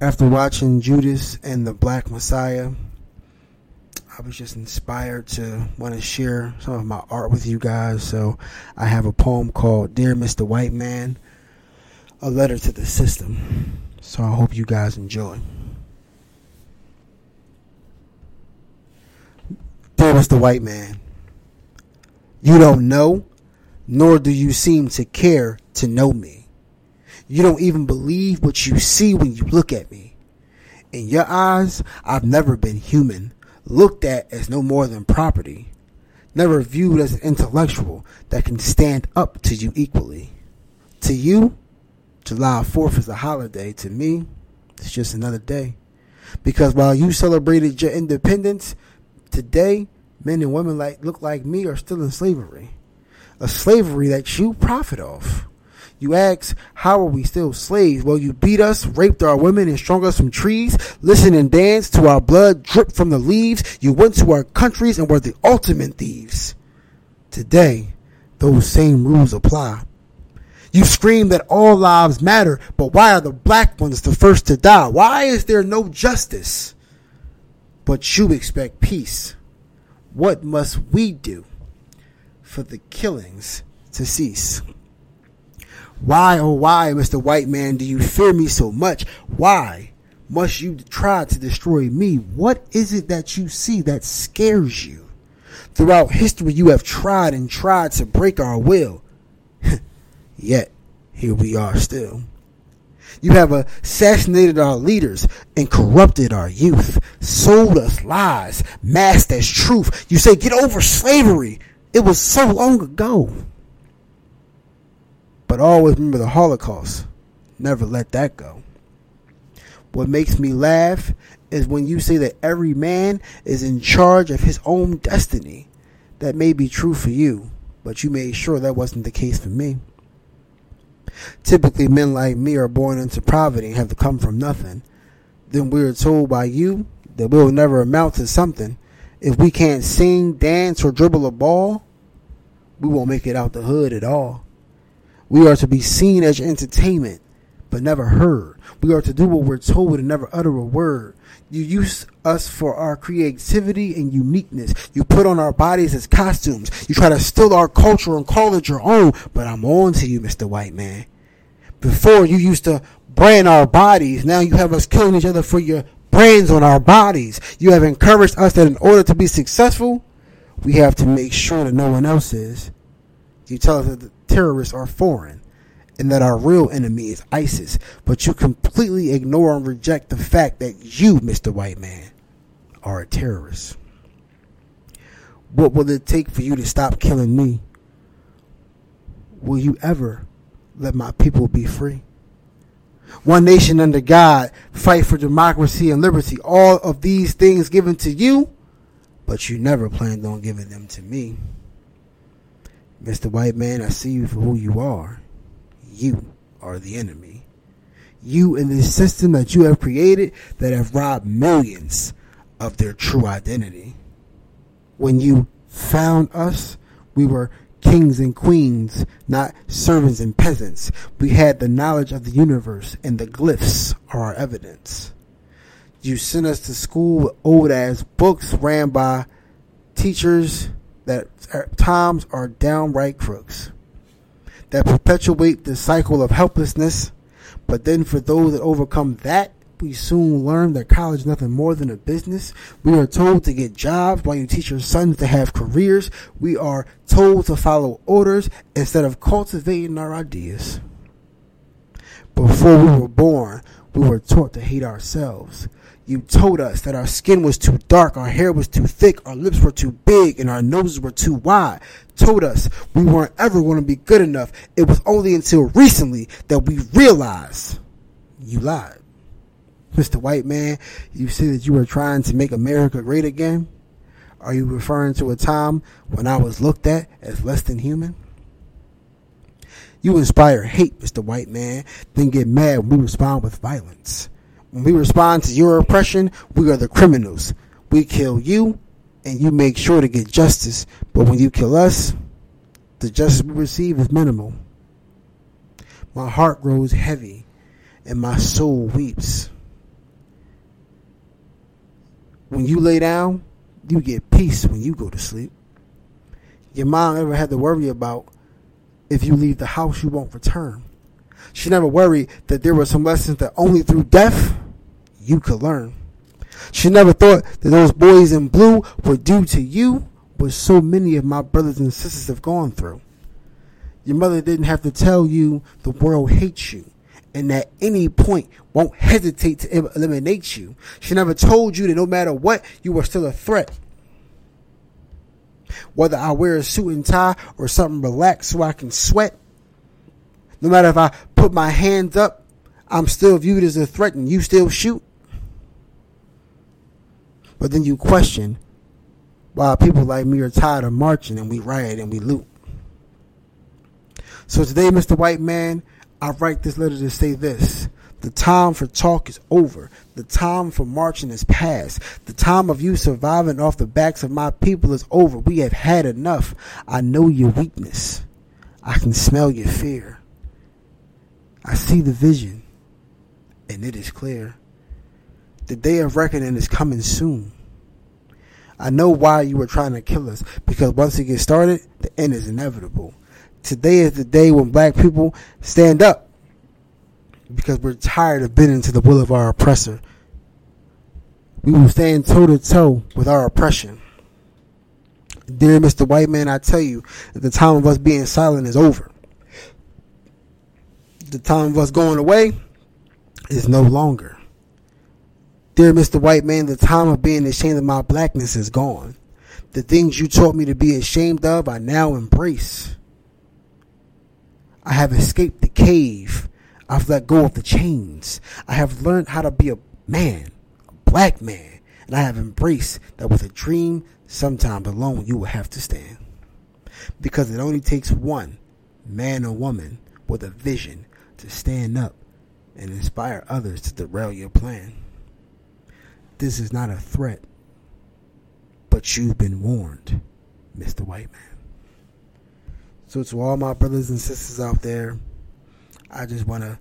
After watching Judas and the Black Messiah, I was just inspired to want to share some of my art with you guys. So I have a poem called Dear Mr. White Man, a letter to the system. So I hope you guys enjoy. Dear Mr. White Man, you don't know, nor do you seem to care to know me. You don't even believe what you see when you look at me. In your eyes, I've never been human, looked at as no more than property, never viewed as an intellectual that can stand up to you equally. To you, July 4th is a holiday. To me, it's just another day. Because while you celebrated your independence, today, men and women like look like me are still in slavery. A slavery that you profit off. You ask, how are we still slaves? Well, you beat us, raped our women, and strung us from trees, listened and danced to our blood drip from the leaves. You went to our countries and were the ultimate thieves. Today, those same rules apply. You scream that all lives matter, but why are the black ones the first to die? Why is there no justice? But you expect peace. What must we do for the killings to cease? Why, oh why, Mr. White Man, do you fear me so much? Why must you try to destroy me? What is it that you see that scares you? Throughout history, you have tried and tried to break our will. Yet, here we are still. You have assassinated our leaders and corrupted our youth, sold us lies, masked as truth. You say, get over slavery. It was so long ago. But always remember the Holocaust. Never let that go. What makes me laugh is when you say that every man is in charge of his own destiny. That may be true for you, but you made sure that wasn't the case for me. Typically, men like me are born into poverty and have to come from nothing. Then we are told by you that we'll never amount to something. If we can't sing, dance, or dribble a ball, we won't make it out the hood at all. We are to be seen as entertainment, but never heard. We are to do what we're told and never utter a word. You use us for our creativity and uniqueness. You put on our bodies as costumes. You try to steal our culture and call it your own, but I'm on to you, Mr. White Man. Before you used to brand our bodies, now you have us killing each other for your brands on our bodies. You have encouraged us that in order to be successful, we have to make sure that no one else is. You tell us that terrorists are foreign and that our real enemy is ISIS, but you completely ignore and reject the fact that you, Mr. White Man, are a terrorist. What will it take for you to stop killing me? Will you ever let my people be free? One nation under God, fight for democracy and liberty. All of these things given to you, but you never planned on giving them to me. Mr. White Man, I see you for who you are. You are the enemy. You and the system that you have created that have robbed millions of their true identity. When you found us, we were kings and queens, not servants and peasants. We had the knowledge of the universe, and the glyphs are our evidence. You sent us to school with old ass books ran by teachers that at times are downright crooks that perpetuate the cycle of helplessness. But then for those that overcome that, we soon learn that college is nothing more than a business. We are told to get jobs while you teach your sons to have careers. We are told to follow orders instead of cultivating our ideas. Before we were born, we were taught to hate ourselves. You told us that our skin was too dark, our hair was too thick, our lips were too big, and our noses were too wide. Told us we weren't ever going to be good enough. It was only until recently that we realized you lied. Mr. White Man, you said that you were trying to make America great again? Are you referring to a time when I was looked at as less than human? You inspire hate, Mr. White Man, then get mad when we respond with violence. When we respond to your oppression, we are the criminals. We kill you, and you make sure to get justice. But when you kill us, the justice we receive is minimal. My heart grows heavy, and my soul weeps. when you lay down, you get peace when you go to sleep. Your mom ever had to worry about if you leave the house, you won't return. She never worried that there were some lessons that only through death you could learn. She never thought that those boys in blue were due to you, what so many of my brothers and sisters have gone through. Your mother didn't have to tell you the world hates you and at any point won't hesitate to eliminate you. She never told you that no matter what, you were still a threat. Whether I wear a suit and tie or something relaxed so I can sweat, no matter if I put my hands up, I'm still viewed as a threat and you still shoot. But then you question why people like me are tired of marching and we riot and we loot. So today, Mr. White Man, I write this letter to say this. The time for talk is over. The time for marching is past. The time of you surviving off the backs of my people is over. We have had enough. I know your weakness. I can smell your fear. I see the vision, and it is clear. The day of reckoning is coming soon. I know why you were trying to kill us, because once it gets started, the end is inevitable. Today is the day when black people stand up because we're tired of bending to the will of our oppressor. We will stand toe to toe with our oppression. Dear Mr. White Man, I tell you that the time of us being silent is over. The time of us going away is no longer. Dear Mr. White Man, the time of being ashamed of my blackness is gone. The things you taught me to be ashamed of, I now embrace. I have escaped the cave. I've let go of the chains. I have learned how to be a man, a black man, and I have embraced that with a dream, sometime alone you will have to stand. Because it only takes one man or woman with a vision to stand up and inspire others to derail your plan. This is not a threat, but you've been warned, Mr. White Man. So, to all my brothers and sisters out there, I just want to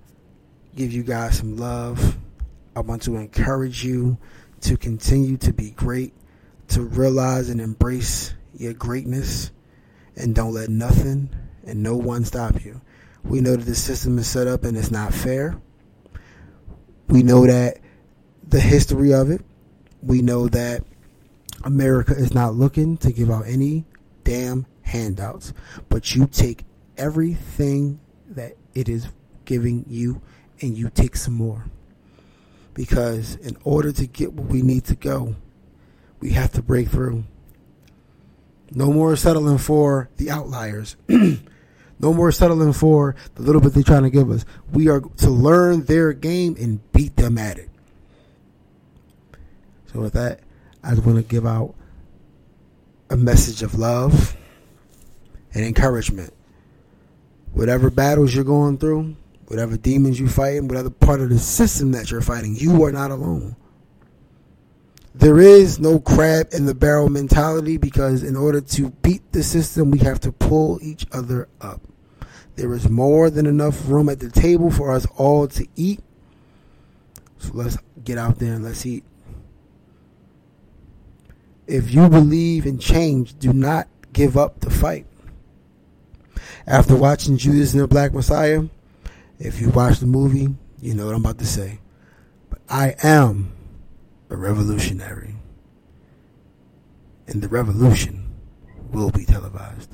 give you guys some love. I want to encourage you to continue to be great, to realize and embrace your greatness, and don't let nothing and no one stop you. We know that the system is set up and it's not fair. We know that the history of it. We know that America is not looking to give out any damn handouts, but you take everything that it is giving you and you take some more. Because in order to get where we need to go, we have to break through. No more settling for the outliers. no more settling for the little bit they're trying to give us. We are to learn their game and beat them at it. So with that, I just want to give out a message of love and encouragement. Whatever battles you're going through, whatever demons you're fighting, whatever part of the system that you're fighting, you are not alone. There is no crab in the barrel mentality because in order to beat the system, we have to pull each other up. There is more than enough room at the table for us all to eat. So let's get out there and let's eat. If you believe in change, do not give up the fight. After watching Judas and the Black Messiah, if you watch the movie, you know what I'm about to say. But I am a revolutionary. And the revolution will be televised.